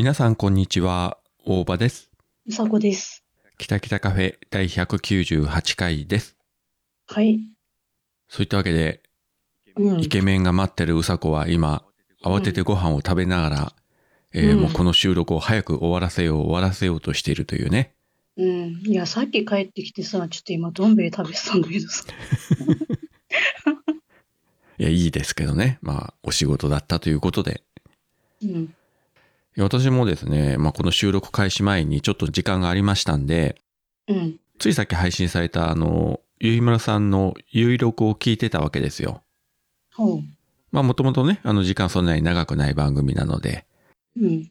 皆さんこんにちは、大場です。うさこです。北北カフェ第198回です。はい。そういったわけで、うんイ。ケメンが待ってるうさこは今、慌ててご飯を食べながら、えーうんもうこの収録を早く終わらせよう、終わらせようとしているというね。うん。いや、さっき帰ってきてさ、ちょっと今、どん兵衛食べてたんだけどさ。いや、いいですけどね。まあ、お仕事だったということで。うん。私もですね、まあ、この収録開始前にちょっと時間がありましたんで、うん。ついさっき配信されたあの、ゆいむらさんの有録を聞いてたわけですよ。ほう。まあもともとね、あの時間そんなに長くない番組なので、うん。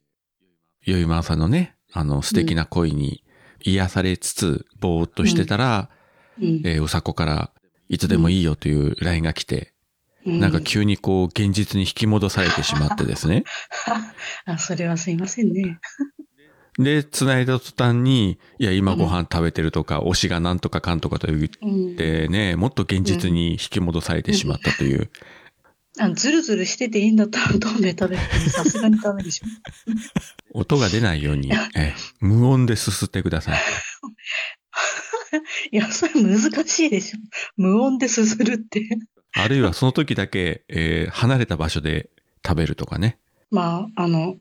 ゆいまーさんのね、あの素敵な声に癒されつつ、ぼーっとしてたら、うん。えーうさこから、いつでもいいよという LINE が来て、うなんか急にこう、現実に引き戻されてしまってですね。あ、それはすいませんね。で、繋いだ途端に、いや、今ご飯食べてるとか、推しがなんとかかんとかと言っうん。てね、もっと現実に引き戻されてしまったという。あ、ずるずるしてていいんだったら、どん兵衛食べてもさすがにダメでしょ。音が出ないように、えー無音ですすってください。いや、それ難しいでしょ。無音ですするって。あるいはその時だけ、えー離れた場所で食べるとかね。まあ、あの、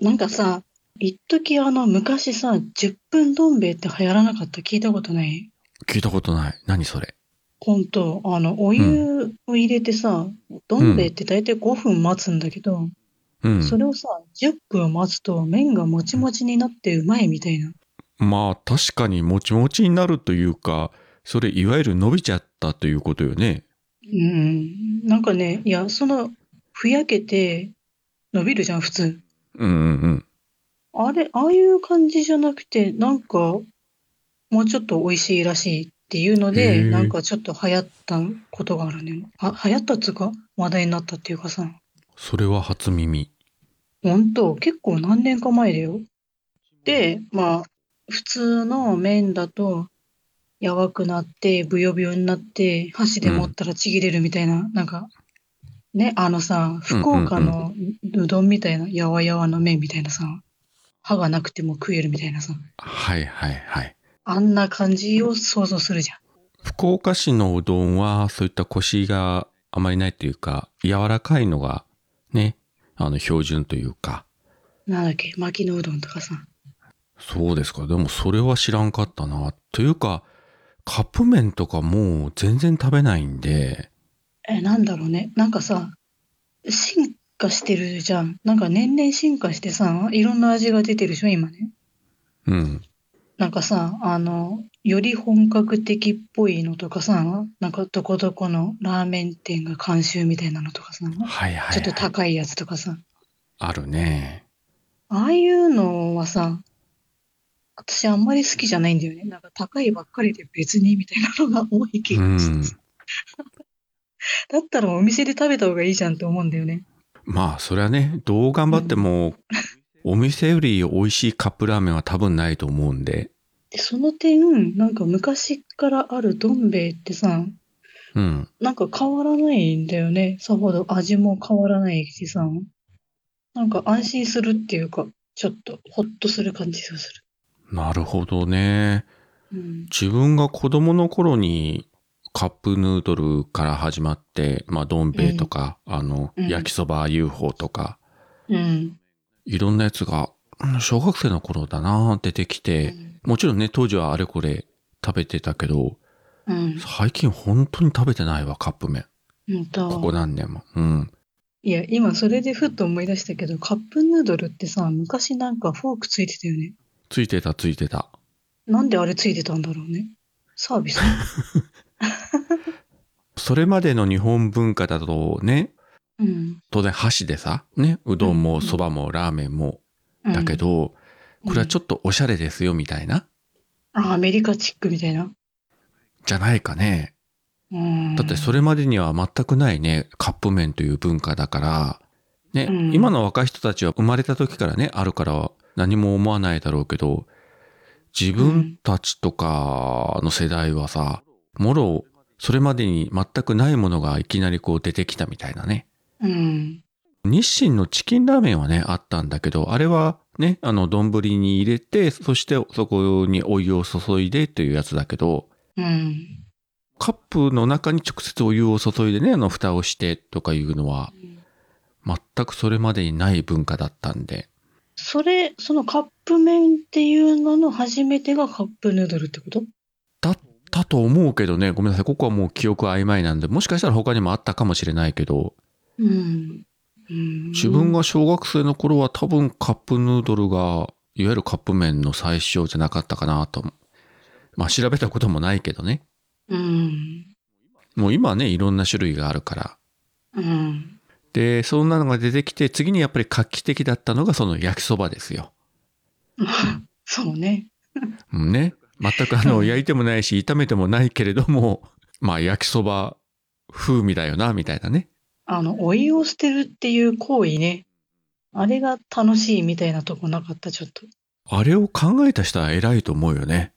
なんかさ、一時あの、昔さ、10分どん兵衛って流行らなかった聞いたことない？聞いたことない。何それ？本当あの、お湯を入れてさ、どん兵衛って大体5分待つんだけど、うん。それをさ、10分待つと麺がもちもちになってうまいみたいな。まあ確かにもちもちになるというか、それいわゆる伸びちゃったということよね。うん。なんかね、いや、その、ふやけて伸びるじゃん、普通。うんうんうん。あれ、ああいう感じじゃなくて、なんか、もうちょっと美味しいらしいっていうのへで、ーなんかちょっと流行ったことがあるね。あ、流行ったっつうか話題になったっていうかさ。それは初耳。ほんと、結構何年か前だよ。で、まあ、普通の麺だと、やわくなって、ブヨブヨになって、箸で持ったらちぎれるみたいな、なんか、ね、あのさ、福岡のうどんみたいな、やわやわの麺みたいなさ、歯がなくても食えるみたいなさ、はいはいはい。あんな感じを想像するじゃん。福岡市のうどんはそういったコシがあまりないというか、柔らかいのがね、あの標準というか。なんだっけ、巻きのうどんとかさ。そうですか。でもそれは知らんかったな。というか、カップ麺とかもう全然食べないんで、え、なんだろうね。なんかさ、進化してるじゃん。なんか年々進化してさ、いろんな味が出てるでしょ、今ね。うん。なんかさ、あの、より本格的っぽいのとかさ、なんかどこどこのラーメン店が監修みたいなのとかさ、はいはい、はい。ちょっと高いやつとかさ、あるね。ああいうのはさ、私あんまり好きじゃないんだよね。なんか高いばっかりで別にみたいなのが多い気うんがして。だったらお店で食べた方がいいじゃんって思うんだよね。まあ、それはね、どう頑張っても、お店より美味しいカップラーメンは多分ないと思うんで。で、その点、なんか昔からあるどん兵衛ってさ、うん。なんか変わらないんだよね。さほど味も変わらないしさ。なんか安心するっていうか、ちょっとほっとする感じがする。なるほどね。うん。自分が子供の頃にカップヌードルから始まって、まあ、どん兵衛とか、あの、うん焼きそば UFO とか、うん。いろんなやつが、うん小学生の頃だな、出てきて、もちろんね、当時はあれこれ食べてたけど、うん。最近本当に食べてないわ、カップ麺。ここ何年も。うん。いや、今それでふっと思い出したけど、カップヌードルってさ、昔なんかフォークついてたよね。ついてた、ついてた。なんであれついてたんだろうね。サービス？それまでの日本文化だとね、うん。当然箸でさ、ね、うどんもそばもラーメンも、うんだけ、ど、これはちょっっとおしゃれですよ、みたいな。と、あ、アメリカチックみたいな。じゃないかね。うん。だってそれまでには全くないね、カップ麺という文化だから、ね、うん今の若い人たちは生まれた時からね、あるから何も思わないだろうけど、自分たちとかの世代はさ、もろ、それまでに全くないものがいきなりこう出てきたみたいなね。うん。日清のチキンラーメンはね、あったんだけど、あれはね、あの、丼に入れて、そしてそこにお湯を注いでっていうやつだけど、うん。カップの中に直接お湯を注いでね、あの、蓋をしてとかいうのは、全くそれまでにない文化だったんで、それ、そのカップ麺っていうのの初めてがカップヌードルってこと？だったと思うけどね、ごめんなさい、ここはもう記憶曖昧なんで、もしかしたら他にもあったかもしれないけど、うん。うん自分が小学生の頃は多分カップヌードルが、いわゆるカップ麺の最初じゃなかったかなと。まあ調べたこともないけどね。うん。もう今はね、いろんな種類があるから。うん。で、そんなのが出てきて、次にやっぱり画期的だったのがその焼きそばですよ。そうね。うんね。全くあの、焼いてもないし、炒めてもないけれども、まあ焼きそば風味だよな、みたいなね。あの、お湯を捨てるっていう行為ね。あれが楽しいみたいなとこなかった、ちょっと。あれを考えた人は偉いと思うよね。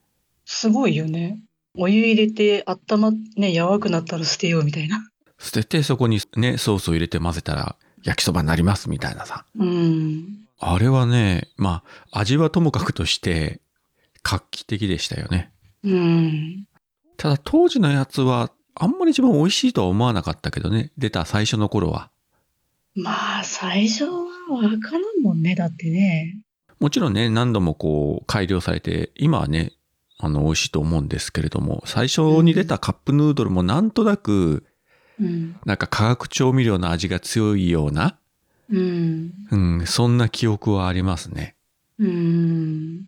すごいよね。お湯入れて、温まっ、ね、柔らくなったら捨てようみたいな。捨ててそこにね、ソースを入れて混ぜたら焼きそばになりますみたいなさ。うん。あれはね、まあ、味はともかくとして、画期的でしたよね。うん。ただ当時のやつは、あんまり一番美味しいとは思わなかったけどね。出た最初の頃は。まあ、最初はわからんもんね、だってね。もちろんね、何度もこう改良されて、今はね、あの、美味しいと思うんですけれども、最初に出たカップヌードルもなんとなく、うん。なんか化学調味料の味が強いような、うん。うん、そんな記憶はありますね。うん。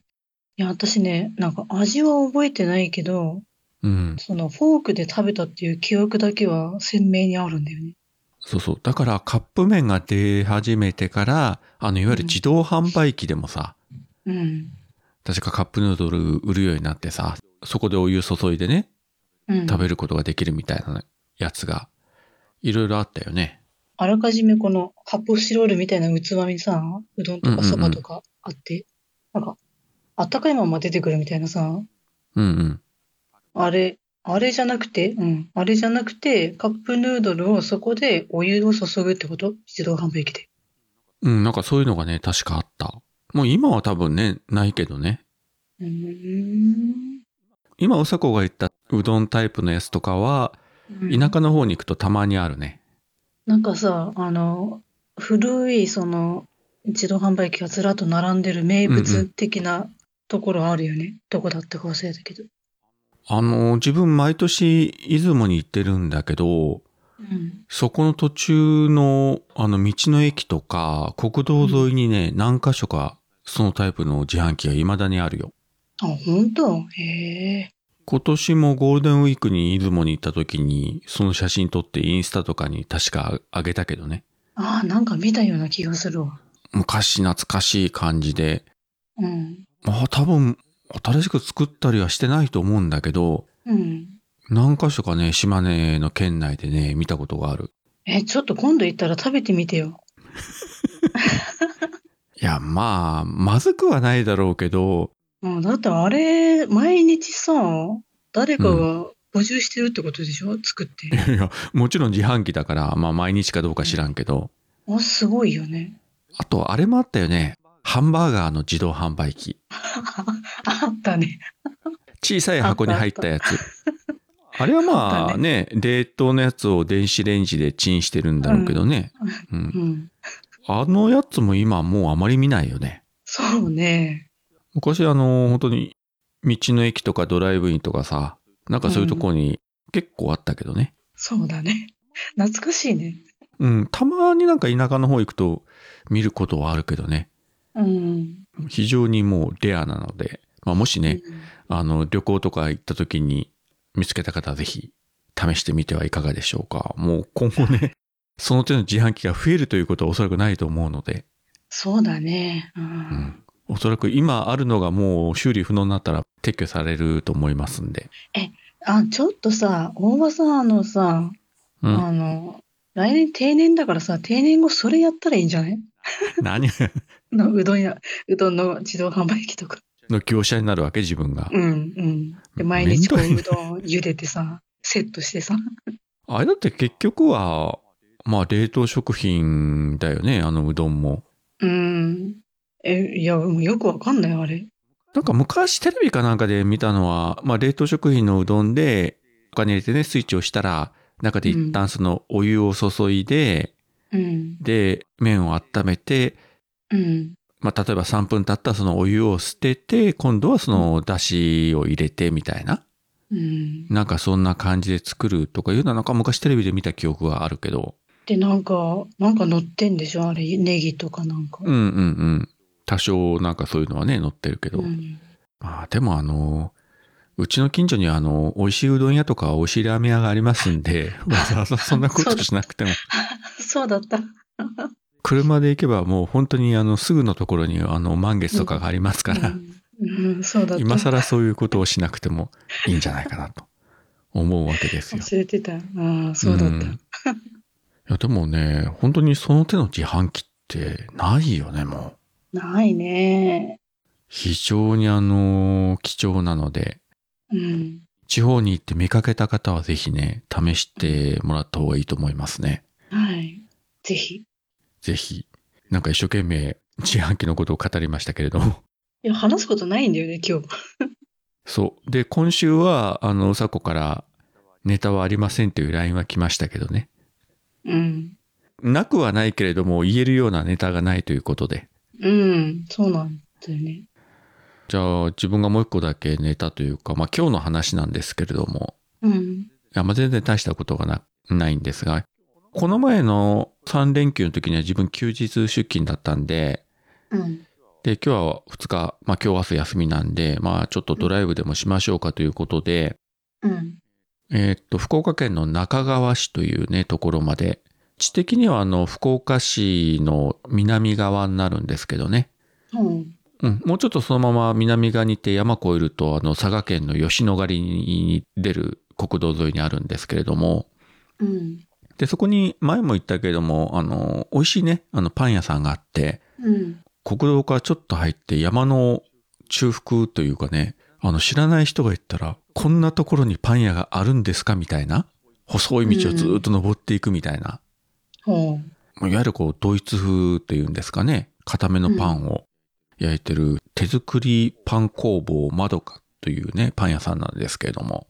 いや、私ね、なんか味は覚えてないけど、うん。そのフォークで食べたっていう記憶だけは鮮明にあるんだよね。そうそう。だからカップ麺が出始めてから、あの、いわゆる自動販売機でもさ、うん。確かカップヌードル売るようになってさ、そこでお湯注いでね、うん。食べることができるみたいなやつが、いろいろあったよね。あらかじめこの発泡スチロールみたいな器にさ、うどんとかそばとかあって、なんか、あったかいまま出てくるみたいなさ、うんうん。あれ、あれじゃなくて、うん、あれじゃなくて、カップヌードルをそこでお湯を注ぐってこと？自動販売機で。うん、なんかそういうのがね、確かあった。もう今は多分ね、ないけどね。うーん。今、うさこが言ったうどんタイプのやつとかは、うん田舎の方に行くとたまにあるね。なんかさ、あの、古いその自動販売機がずらっと並んでる名物的なところあるよね。どこだったか忘れたけど。あの、自分毎年出雲に行ってるんだけど、うん。そこの途中の、あの、道の駅とか、国道沿いにね、何箇所か、そのタイプの自販機が未だにあるよ。あ、本当？へえ。今年もゴールデンウィークに出雲に行った時に、その写真撮ってインスタとかに確かあげたけどね。ああ、なんか見たような気がするわ。昔懐かしい感じで、うん。まあ多分、新しく作ったりはしてないと思うんだけど、うん。何箇所かね、島根の県内でね、見たことがある。え、ちょっと今度行ったら食べてみてよ。いや、まあ、まずくはないだろうけど、うん、だってあれ、毎日さ、誰かが補充してるってことでしょ？作って。いや、もちろん自販機だから、まあ毎日かどうか知らんけど、あ、すごいよね。あと、あれもあったよね。ハンバーガーの自動販売機。あったね。小さい箱に入ったやつ。あれはまあね、冷凍のやつを電子レンジでチンしてるんだろうけどね。うんうん。あのやつも今もうあまり見ないよね。そうね。昔あの、本当に道の駅とかドライブインとかさ、なんかそういうところに結構あったけどね。そうだね。懐かしいね。うん、たまになんか田舎の方行くと見ることはあるけどね。うん。非常にもうレアなので、まあもしね、あの、旅行とか行った時に見つけた方はぜひ試してみてはいかがでしょうか。もう今後ね、その手の自販機が増えるということはおそらくないと思うので、そうだね。う。うんん。おそらく今あるのがもう修理不能になったら撤去されると思いますんで。あ、ちょっとさ、大場さん、あのさ、うん。あの、来年定年だからさ、定年後それやったらいいんじゃない？何？のうどんや、うどんの自動販売機とか。の業者になるわけ自分が。うん、うん。で、毎日こう、うどんを茹でてさ、セットしてさ。あれだって結局は、まあ冷凍食品だよね、あのうどんも。うん。え、いや、よくわかんない、あれ。なんか昔テレビかなんかで見たのは、まあ冷凍食品のうどんで、お金入れてね、スイッチをしたら、中で一旦そのお湯を注いで、うん。で、麺を温めて、うん。まあ例えば3分経ったらそのお湯を捨てて、今度はその出汁を入れてみたいな。うん。なんかそんな感じで作るとかいうのはなんか昔テレビで見た記憶があるけど。で、なんか、なんか乗ってんでしょあれ、ネギとかなんか。うんうんうん。多少なんかそういうのはね、載ってるけど。うん。まあでもあの、うちの近所にはあの、美味しいうどん屋とか美味しいラーメン屋がありますんで、わざわざそんなことしなくても、そうだ った。車で行けばもう本当にあの、すぐのところにあの、満月とかがありますから、うん、うん、そうだ。今更そういうことをしなくてもいいんじゃないかなと思うわけですよ。忘れてた。ああ、そうだった。んいやでもね、本当にその手の自販機ってないよね、もう。ないね。非常にあの、貴重なので、うん。地方に行って見かけた方はぜひね、試してもらった方がいいと思いますね。はい。ぜひ。ぜひ。なんか一生懸命自販機のことを語りましたけれども。いや、話すことないんだよね、今日。そう。で、今週は、あの、うさこからネタはありませんという LINE は来ましたけどね。うん。なくはないけれども、言えるようなネタがないということで。うん。そうなんだよね。じゃあ、自分がもう一個だけネタというか、まあ今日の話なんですけれども、うん。いや、まあ全然大したことがな、ないんですが、この前の3連休の時には自分休日出勤だったんで、うん。で、今日は2日、まあ今日明日休みなんで、まあちょっとドライブでもしましょうかということで、うん。えーっと、福岡県の中川市というね、ところまで、地的にはあの、福岡市の南側になるんですけどね。うん。うん、もうちょっとそのまま南側に行って山越えると、あの、佐賀県の吉野ヶ里に出る国道沿いにあるんですけれども、うん。で、そこに前も言ったけれども、あの、美味しいね、あの、パン屋さんがあって、うん。国道からちょっと入って山の中腹というかね、あの、知らない人が言ったら、こんなところにパン屋があるんですかみたいな、細い道をずーっと登っていくみたいな、ほいわゆるこう、ドイツ風っていうんですかね、固めのパンを焼いてる手作りパン工房まどかというね、パン屋さんなんですけれども、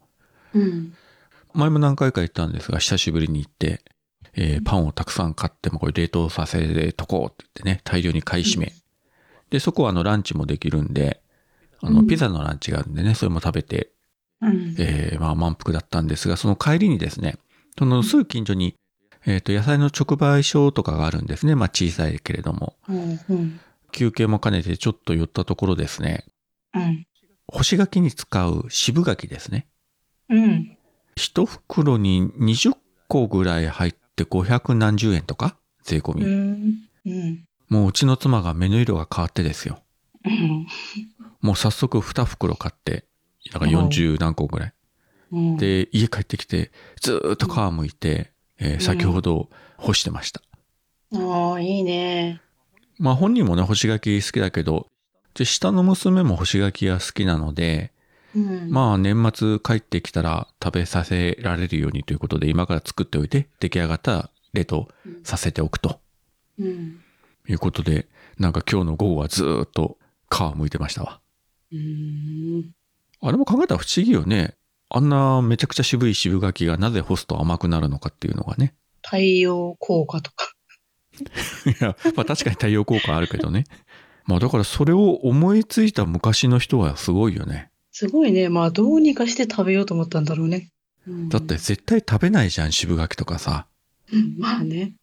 う。うん。前も何回か行ったんですが、久しぶりに行って、えーパンをたくさん買ってもこれ冷凍させとこうって言ってね、大量に買い占め。で、そこはあのランチもできるんで、あの、うんピザのランチがあるんでね、それも食べて、うん。えーまあ満腹だったんですが、その帰りにですね、そのすぐ近所に、えっ、と、野菜の直売所とかがあるんですね。まあ小さいけれども。うん。うん。休憩も兼ねてちょっと寄ったところですね、うん。干し柿に使う渋柿ですね。うん。一袋に20個ぐらい入って500何十円とか税込み。うん。うん。もううちの妻が目の色が変わってですよ。うん。もう早速2袋買って、だから40何個ぐらい。うん。で、家帰ってきて、ずーっと皮むいて、えー先ほど干してました。ああ、いいね。まあ本人もね、干し柿好きだけど、で、下の娘も干し柿が好きなので、うん。まあ年末帰ってきたら食べさせられるようにということで、今から作っておいて、出来上がったら冷凍させておくとうん。いうことで、なんか今日の午後はずーっと皮むいてましたわ。うん。あれも考えたら不思議よね。あんなめちゃくちゃ渋い渋柿がなぜ干すと甘くなるのかっていうのがね。太陽効果とか。いや、まあ確かに太陽効果あるけどね。まあだからそれを思いついた昔の人はすごいよね。すごいね。まあ、どうにかして食べようと思ったんだろうね。うんだって、絶対食べないじゃん、渋柿とかさ。うんまあね。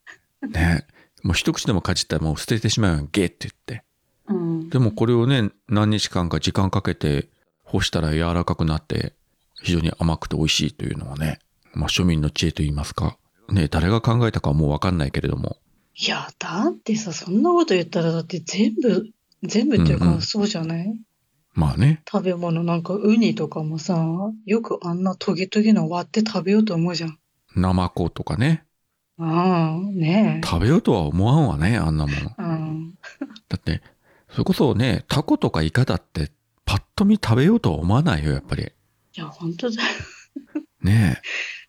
ね。もう一口でもかじったらもう捨ててしまうよ、ゲーって言って。うん。でもこれをね、何日間か時間かけて干したら柔らかくなって、非常に甘くて美味しいというのはね、まあ庶民の知恵と言いますか。ね、誰が考えたかはもうわかんないけれども。いや、だってさ、そんなこと言ったら、だって全部、全部っていうか、そうじゃない？まあね。食べ物なんか、ウニとかもさ、よくあんなトゲトゲの割って食べようと思うじゃん。ナマコとかね。ああ、ねえ。食べようとは思わんわね、あんなもの。うん。だって、それこそね、タコとかイカだって、パッと見食べようとは思わないよ、やっぱり。いや、本当だよ。ね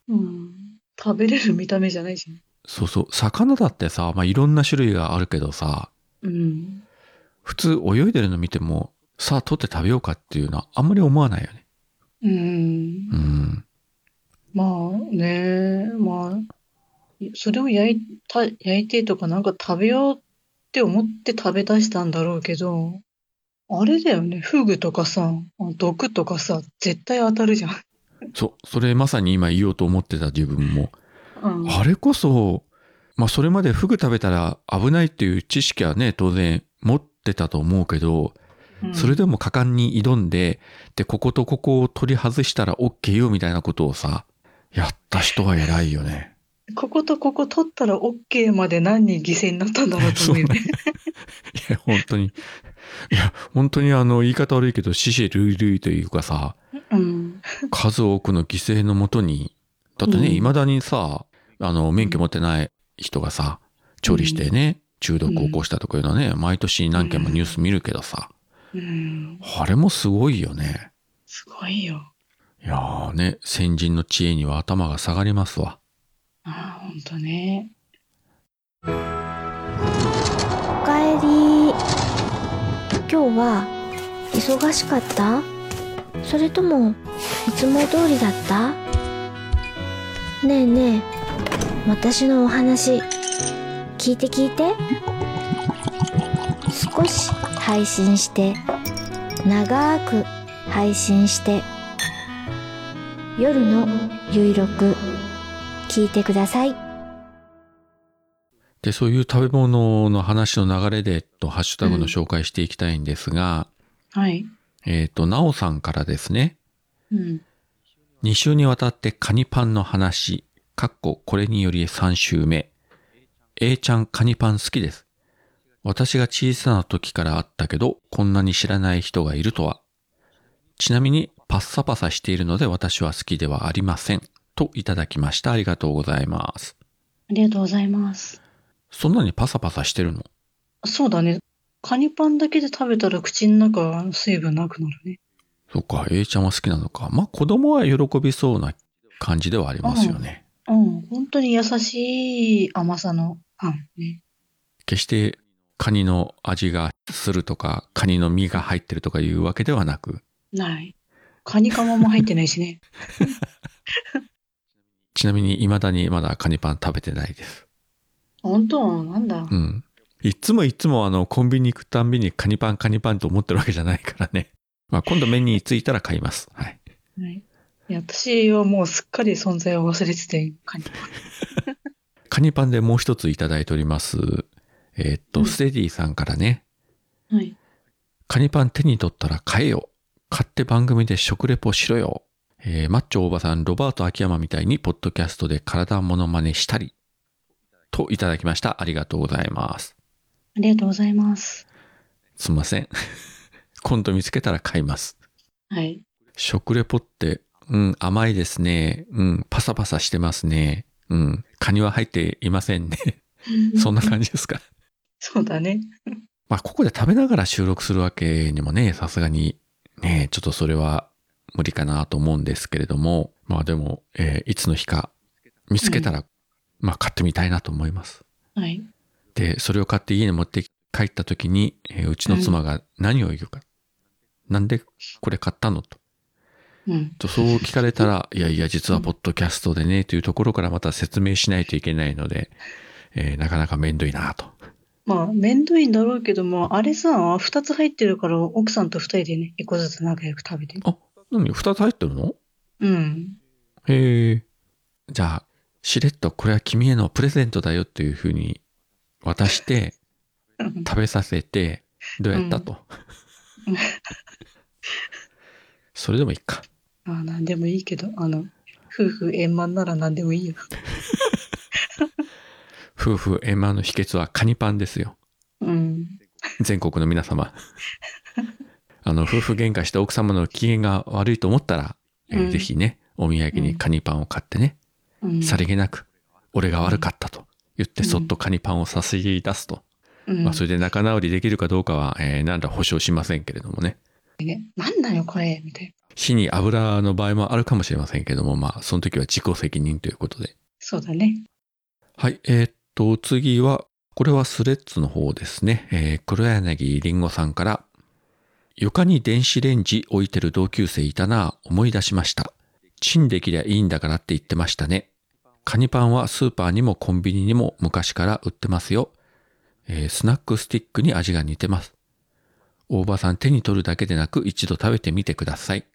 うん。食べれる見た目じゃないじそうそう、魚だってさ、まあ、いろんな種類があるけどさ、うん。普通泳いでるの見ても、さあ取って食べようかっていうのはあんまり思わないよね。うんう。ん。まあね、まあ、それを焼いた、焼いてとかなんか食べようって思って食べ出したんだろうけど、あれだよね、フグとかさ、毒とかさ、絶対当たるじゃん。そう、それまさに今言おうと思ってた自分も。うん。あれこそ、まあそれまでフグ食べたら危ないっていう知識はね、当然持ってたと思うけど、うんそれでも果敢に挑んで、で、こことここを取り外したら OK よみたいなことをさ、やった人は偉いよね。こことここ取ったら OK まで何人犠牲になったんだろうと思うよね。いや、本当に。いや、本当にあの、言い方悪いけど、死者類類というかさ、うん。数多くの犠牲のもとに、だってね、うん未だにさ、あの、免許持ってない人がさ、調理してね、中毒を起こしたとかいうのはね、毎年何件もニュース見るけどさ、うん。あれもすごいよね。すごいよ。いやーね、先人の知恵には頭が下がりますわ。ああ、ほんとね。おかえり。今日は忙しかった？それともいつも通りだった？ねえねえ私のお話聞いて聞いて。少し配信して長く配信して夜のゆいろく聞いてください。で、そういう食べ物の話の流れで、と、ハッシュタグの紹介していきたいんですが、はい。えっ、と、なおさんからですね、うん。2週にわたってカニパンの話、かっここれにより3週目。A ちゃんカニパン好きです。私が小さな時からあったけど、こんなに知らない人がいるとは。ちなみに、パッサパサしているので私は好きではありません。といただきました。ありがとうございます。ありがとうございます。そんなにパサパサしてるの？そうだね。カニパンだけで食べたら口の中水分なくなるね。そっか、A ちゃんは好きなのか。まあ、子供は喜びそうな感じではありますよね。うん。本当に優しい甘さのパンね。決してカニの味がするとか、カニの身が入ってるとかいうわけではなく、ない。カニカマも入ってないしね。ちなみに未だにまだカニパン食べてないです。本当？なんだ？うん。いつもいつもあのコンビニ行くたんびにカニパンカニパンと思ってるわけじゃないからね。まあ今度目についたら買います。はい。はい。いや私はもうすっかり存在を忘れてて、カニパン。カニパンでもう一ついただいております。えーっと、うんステディさんからね、はい。カニパン手に取ったら買えよ。買って番組で食レポしろよ。えーマッチョおばさん、ロバート秋山みたいに、ポッドキャストで体モノマネしたり。といただきました。ありがとうございます。ありがとうございます。すんません。今度見つけたら買います。はい。食レポって、うん、甘いですね。うん、パサパサしてますね。うん、カニは入っていませんね。そんな感じですか。そうだね。まあ、ここで食べながら収録するわけにもね、さすがに、ね、ちょっとそれは無理かなと思うんですけれども、まあでも、えーいつの日か見つけたら、まあ買ってみたいなと思います。はい。で、それを買って家に持って帰った時に、えーうちの妻が何を言うか。なんでこれ買ったのと。うん。とそう聞かれたら、いやいや、実はポッドキャストでね、というところからまた説明しないといけないので、えーなかなかめんどいなと。まあ、めんどいんだろうけども、あれさ、二つ入ってるから、奥さんと二人でね、一個ずつ仲良く食べて。あ、何？二つ入ってるの？うん。へえ。じゃあ、しれっとこれは君へのプレゼントだよっていうふうに渡して、食べさせて、どうやったと。うんそれでもいいか。ああ、なんでもいいけど、あの、夫婦円満なら何でもいいよ。夫婦円満の秘訣はカニパンですよ。うん。全国の皆様。あの、夫婦喧嘩して奥様の機嫌が悪いと思ったら、えーうんぜひね、お土産にカニパンを買ってね、うん。さりげなく、俺が悪かったと言って、そっとカニパンを差し出すと。うん、まあ、それで仲直りできるかどうかは、えー何ら保証しませんけれどもね。ね、なんだよ、これ、みたいな。火に油の場合もあるかもしれませんけども、まあ、その時は自己責任ということで。そうだね。はい、えーっと、次は、これはスレッズの方ですね。えー黒柳りんごさんから、床に電子レンジ置いてる同級生いたな、思い出しました。チンできりゃいいんだからって言ってましたね。カニパンはスーパーにもコンビニにも昔から売ってますよ。えースナックスティックに味が似てます。大場さん手に取るだけでなく一度食べてみてください。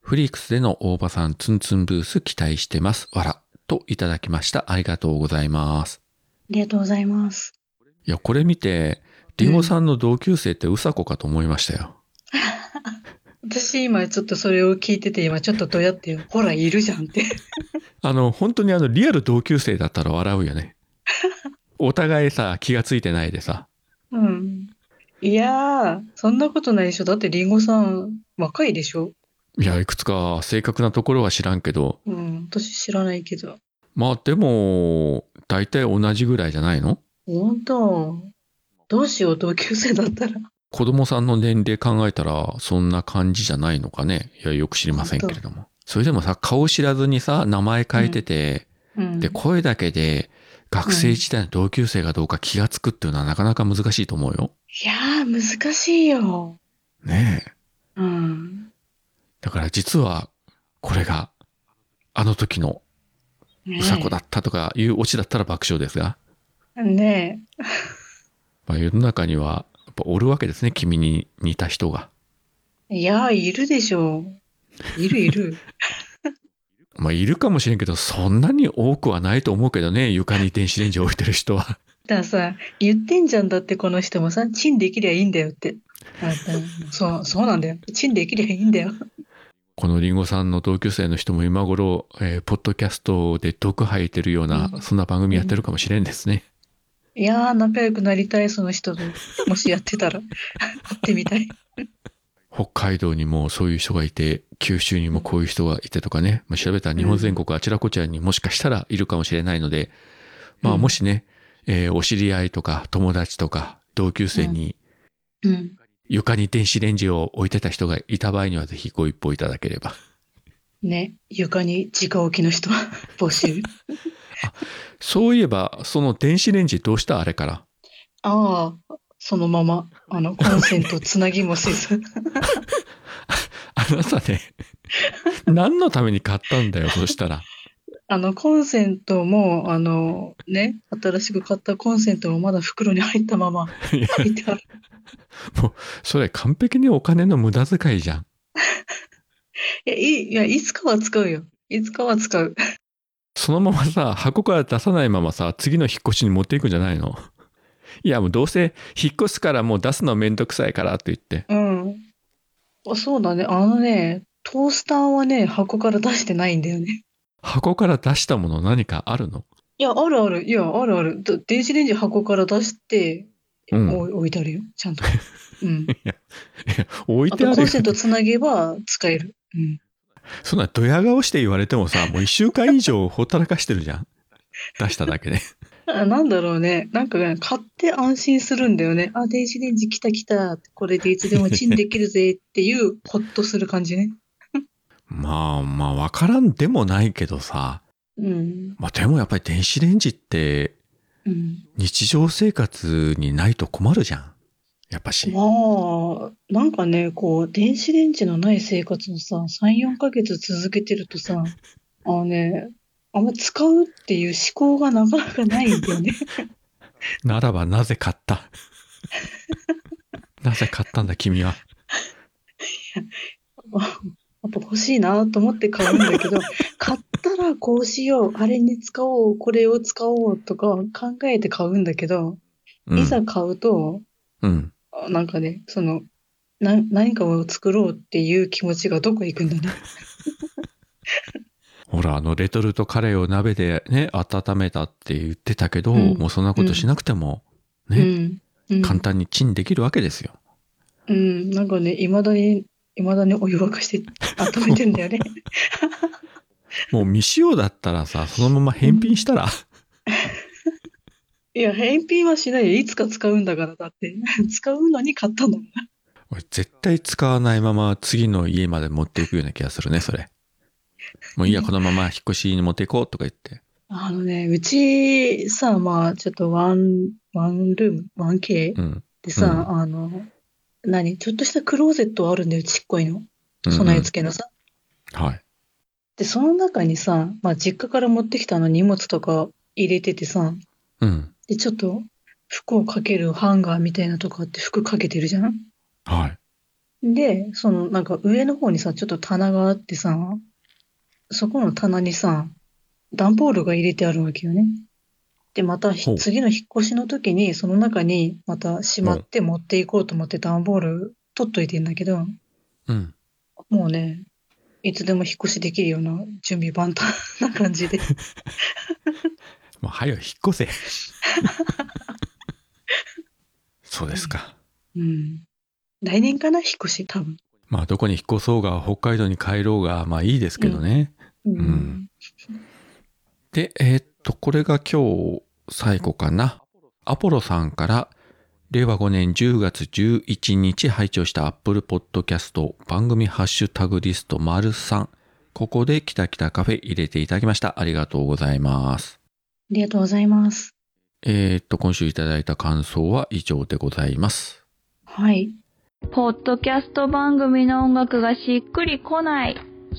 フリークスでの大場さんツンツンブース期待してます。わら。といただきました。ありがとうございます。ありがとうございます。いや、これ見て、リンゴさんの同級生ってうさこかと思いましたよ。私今ちょっとそれを聞いてて今ちょっとどうやってよ。ほら、いるじゃんって。あの、本当にあの、リアル同級生だったら笑うよね。お互いさ、気がついてないでさ。うん。いやー、そんなことないでしょ。だってリンゴさん若いでしょ。いや、いくつか正確なところは知らんけど、うん。私知らないけど。まあでも、大体同じぐらいじゃないの本当どうしよう、同級生だったら。子供さんの年齢考えたら、そんな感じじゃないのかね。いや、よく知りませんけれども。それでもさ、顔知らずにさ、名前変えてて、うん。で、声だけで、学生時代の同級生がどうか気がつくっていうのはなかなか難しいと思うよ。いやー、難しいよ。ねえ。うん。だから実は、これが、あの時のねうさこだったとかいうオチだったら爆笑ですが、ねまあ、世の中には、ぱおるわけですね、君に似た人が。え。いやー、いるでしょ。いるいる。まあ、いるかもしれんけど、そんなに多くはないと思うけどね、床に電子レンジ置いてる人は。だからさ、言ってんじゃんだってこの人もさ、チンできりゃいいんだよって。あだそう、そうなんだよ。チンできりゃいいんだよ。このリンゴさんの同級生の人も今頃、えーポッドキャストで毒吐いてるような、うんそんな番組やってるかもしれんですね。いやー、仲良くなりたい、その人と。もしやってたら。会ってみたい。北海道にもそういう人がいて、九州にもこういう人がいてとかね、まあ、調べたら日本全国あちらこちらにもしかしたらいるかもしれないので、まあうんもしね、えーお知り合いとか友達とか同級生にうん。床に電子レンジを置いてた人がいた場合にはぜひご一報いただければ。ね、床に直置きの人募集。そういえば、その電子レンジどうしたあれから？ああ、そのまま、あの、コンセントつなぎもせず。あなたね、何のために買ったんだよ、そしたら。あの、コンセントも、あの、ね、新しく買ったコンセントもまだ袋に入ったまま入ってある。それ完璧にお金の無駄遣いじゃん。いや、いい、いや、いつかは使うよ。いつかは使う。そのままさ、箱から出さないままさ、次の引っ越しに持っていくんじゃないの？いや、もうどうせ引っ越すからもう出すのめんどくさいからって言って。うん。あ、そうだね。あのね、トースターはね、箱から出してないんだよね。箱から出したもの何かあるの？いや、あるある。いや、あるある。だ電子レンジ箱から出して、うんお置いてあるよ。ちゃんと。うん。いや、置いあてあるよとコンセントつなげば使える。うん。そんなドヤ顔して言われてもさ、もう一週間以上ほったらかしてるじゃん。出しただけで。あなんだろうね。なんかね、買って安心するんだよね。あ、電子レンジ来た来た。これでいつでもチンできるぜっていう、ほっとする感じね。まあまあわからんでもないけどさ。うん。まあでもやっぱり電子レンジってうん。日常生活にないと困るじゃん。やっぱし。まあ、なんかね、こう、電子レンジのない生活をさ、3、4ヶ月続けてるとさ、あのね、あんま使うっていう思考がなかなかないんだよね。ならばなぜ買った？なぜ買ったんだ君は？やっぱ欲しいなと思って買うんだけど、買ったらこうしよう、あれに使おう、これを使おうとか考えて買うんだけど、うん、いざ買うと、うん。なんかね、その、な、何かを作ろうっていう気持ちがどこへ行くんだね。ほら、あの、レトルトカレーを鍋でね、温めたって言ってたけど、うんもうそんなことしなくても、ね、うん。うん。簡単にチンできるわけですよ。うん。なんかね、未だに、未だにお湯沸かして温めてんだよね。もう未使用だったらさ、そのまま返品したら、いや、返品はしないよ。いつか使うんだから、だって。使うのに買ったんだもん。俺絶対使わないまま次の家まで持っていくような気がするね、それ。もういいや、このまま引っ越しに持っていこうとか言って。あのね、うちさ、まあ、ちょっとワン、ワンルーム、ワン K うん。でさ、うんあの、何ちょっとしたクローゼットあるんだよ、ちっこいの。うん備え付けのさ。はい。で、その中にさ、まあ、実家から持ってきたあの荷物とか入れててさ、うん。で、ちょっと服をかけるハンガーみたいなとこあって服かけてるじゃん？はい。で、そのなんか上の方にさ、ちょっと棚があってさ、そこの棚にさ、段ボールが入れてあるわけよね。で、またひほう次の引っ越しの時に、その中にまたしまって持っていこうと思って段ボール取っといてんだけど、うん。もうね、いつでも引っ越しできるような準備万端な感じで。もう、はよ、引っ越せ。そうですか。うん。来年かな、引っ越し、多分。まあ、どこに引っ越そうが、北海道に帰ろうが、まあいいですけどね。うん。んで、えーっと、これが今日最後かな。アポロさんから、令和5年10月11日拝聴した Apple Podcast 番組ハッシュタグリスト丸3。ここでキタキタカフェ入れていただきました。ありがとうございます。ありがとうございます。えーっと、今週いただいた感想は以上でございます。はい。ポッドキャスト番組の音楽がしっくりこない。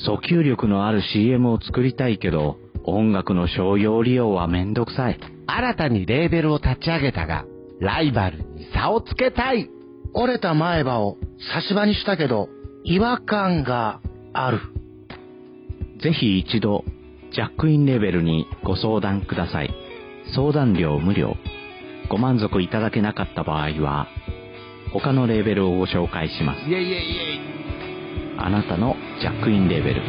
訴求力のある CM を作りたいけど、音楽の商用利用はめんどくさい。新たにレーベルを立ち上げたが、ライバルに差をつけたい。折れた前歯を差し歯にしたけど、違和感がある。ぜひ一度、ジャックインレベルにご相談ください。相談料無料。ご満足いただけなかった場合は、他のレーベルをご紹介します。イェイイェイイェイ。あなたのジャックインレベル。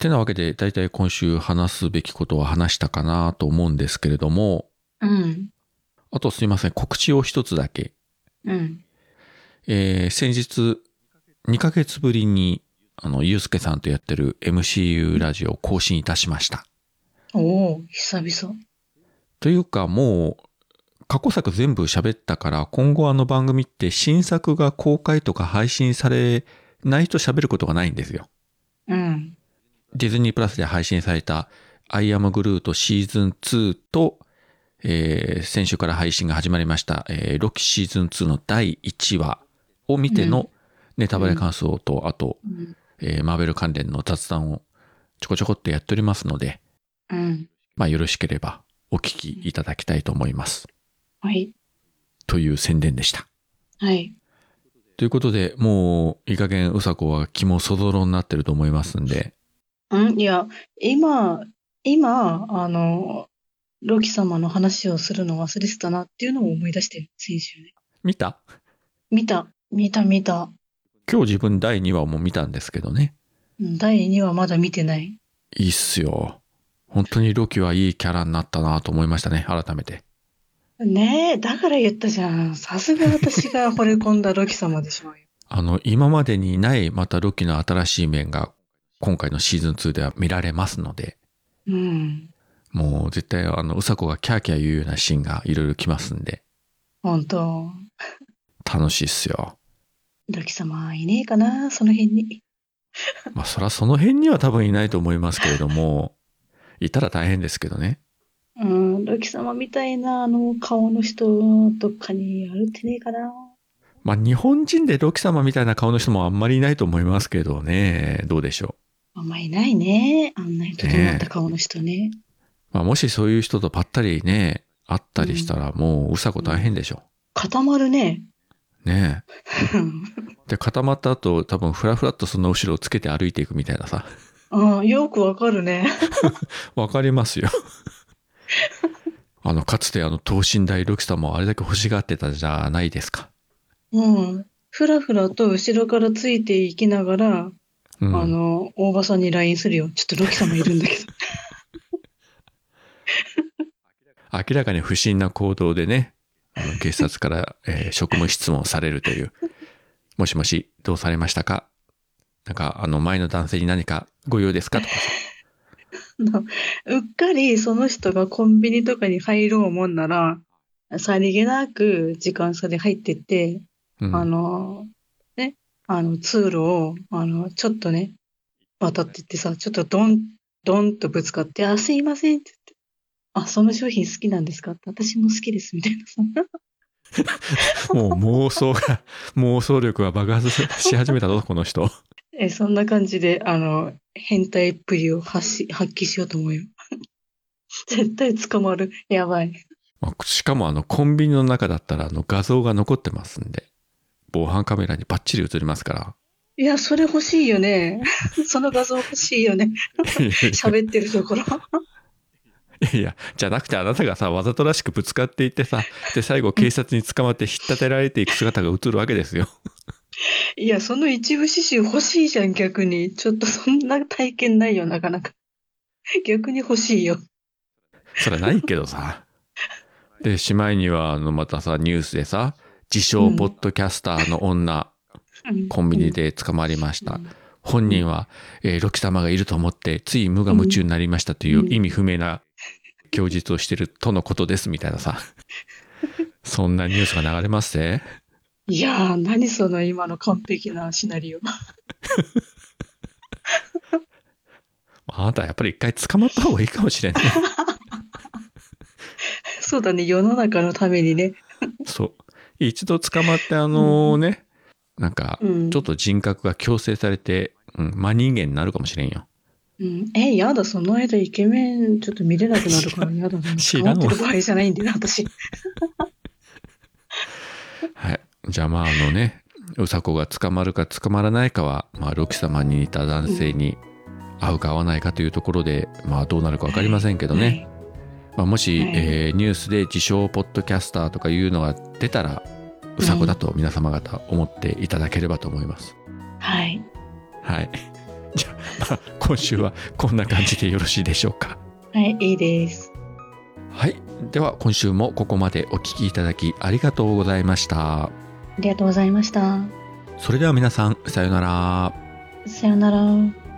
てなわけで、だいたい今週話すべきことは話したかなと思うんですけれども、うん。あとすいません、告知を一つだけ。うん。えー先日、2ヶ月ぶりに、あの、ゆうすけさんとやってる MCU ラジオを更新いたしました。おお久々。というか、もう、過去作全部喋ったから、今後あの番組って新作が公開とか配信されないと喋ることがないんですよ。うん。ディズニープラスで配信された I am Groot シーズン2と、えー先週から配信が始まりました、えーロキシーズン2の第1話を見てのネタバレ感想と、あと、うん。えーマーベル関連の雑談をちょこちょこっとやっておりますので、うん。まあよろしければお聞きいただきたいと思います。はい。という宣伝でした。はい。ということで、もういい加減うさこは気もそぞろになってると思いますんで、うんいや、今、今、あの、ロキ様の話をするの忘れてたなっていうのを思い出してる、先週ね。見た？見た、見た、見た。今日自分第2話も見たんですけどね。うん第2話まだ見てない。いいっすよ。本当にロキはいいキャラになったなと思いましたね、改めて。ねえ、だから言ったじゃん。さすが私が惚れ込んだロキ様でしょうよ。あの、今までにないまたロキの新しい面が今回のシーズン2では見られますので、うん。もう絶対あの、うさこがキャーキャー言うようなシーンがいろいろ来ますんで、本当楽しいっすよ。ロキ様いねえかな、その辺に。まあ、そらその辺には多分いないと思いますけれども、いたら大変ですけどね。うん、ロキ様みたいなあの顔の人、どっかに歩ってねえかな。まあ、日本人でロキ様みたいな顔の人もあんまりいないと思いますけどね、どうでしょう。あんまいないね。あんなに整った顔の人ね。まあ、もしそういう人とぱったりね、会ったりしたらもううさこ大変でしょ。固まるね。ねえ。で、固まった後、多分フラフラっとその後ろをつけて歩いていくみたいなさ。うん、よくわかるね。わかりますよ。あの、かつてあの、等身大ロキさんもあれだけ欲しがってたじゃないですか。うん。ふらふらと後ろからついていきながら、うん。あの、大場さんに LINE するよ。ちょっとロキ様いるんだけど。明らかに不審な行動でね、あの警察から、えー職務質問されるという。もしもし、どうされましたか？なんか、あの、前の男性に何かご用ですか？とかさ。うっかりその人がコンビニとかに入ろうもんなら、さりげなく時間差で入ってって、うんあの、ね、あの、通路を、あの、ちょっとね、渡ってってさ、ちょっとドン、ドンとぶつかって、あ、すいませんって、あ、その商品好きなんですか？って、私も好きです、みたいなさ。もう妄想が、妄想力が爆発し始めたぞ、この人。え、そんな感じで、あの、変態っぷりを発し、発揮しようと思うよ。絶対捕まる。やばい。まあしかもあの、コンビニの中だったらあの画像が残ってますんで、防犯カメラにバッチリ映りますから。いや、それ欲しいよね。その画像欲しいよね。喋ってるところ。いやいや、じゃなくてあなたがさ、わざとらしくぶつかっていってさ、で、最後警察に捕まって引っ立てられていく姿が映るわけですよ。いや、その一部始終欲しいじゃん、逆に。ちょっとそんな体験ないよ、なかなか。逆に欲しいよ。それはないけどさ。で、しまいには、あの、またさ、ニュースでさ、自称ポッドキャスターの女、うんコンビニで捕まりました。本人は、えーロキ様がいると思って、つい無我夢中になりましたという意味不明な供述をしてるとのことです、みたいなさ。そんなニュースが流れますね。いやー、何その今の完璧なシナリオ。あなたやっぱり一回捕まった方がいいかもしれんね。そうだね、世の中のためにね。そう。一度捕まって、あのね、なんか、うんちょっと人格が強制されて、うん、真人間になるかもしれんよ。うん、え、やだ、その間イケメンちょっと見れなくなるからやだな。知らんわってる場合じゃないんだよ、私。はい。じゃあまああのね、うさこが捕まるか捕まらないかは、まあロキ様に似た男性に会うか会わないかというところで、まあどうなるかわかりませんけどね。まあ、もし、はいえーニュースで自称ポッドキャスターとかいうのが出たら、うさこだと皆様方思っていただければと思います。はい。はい。じゃあ、まあ、今週はこんな感じでよろしいでしょうか。はい、いいです。はい。では今週もここまでお聞きいただきありがとうございました。ありがとうございました。それでは皆さん、さようなら。さよなら。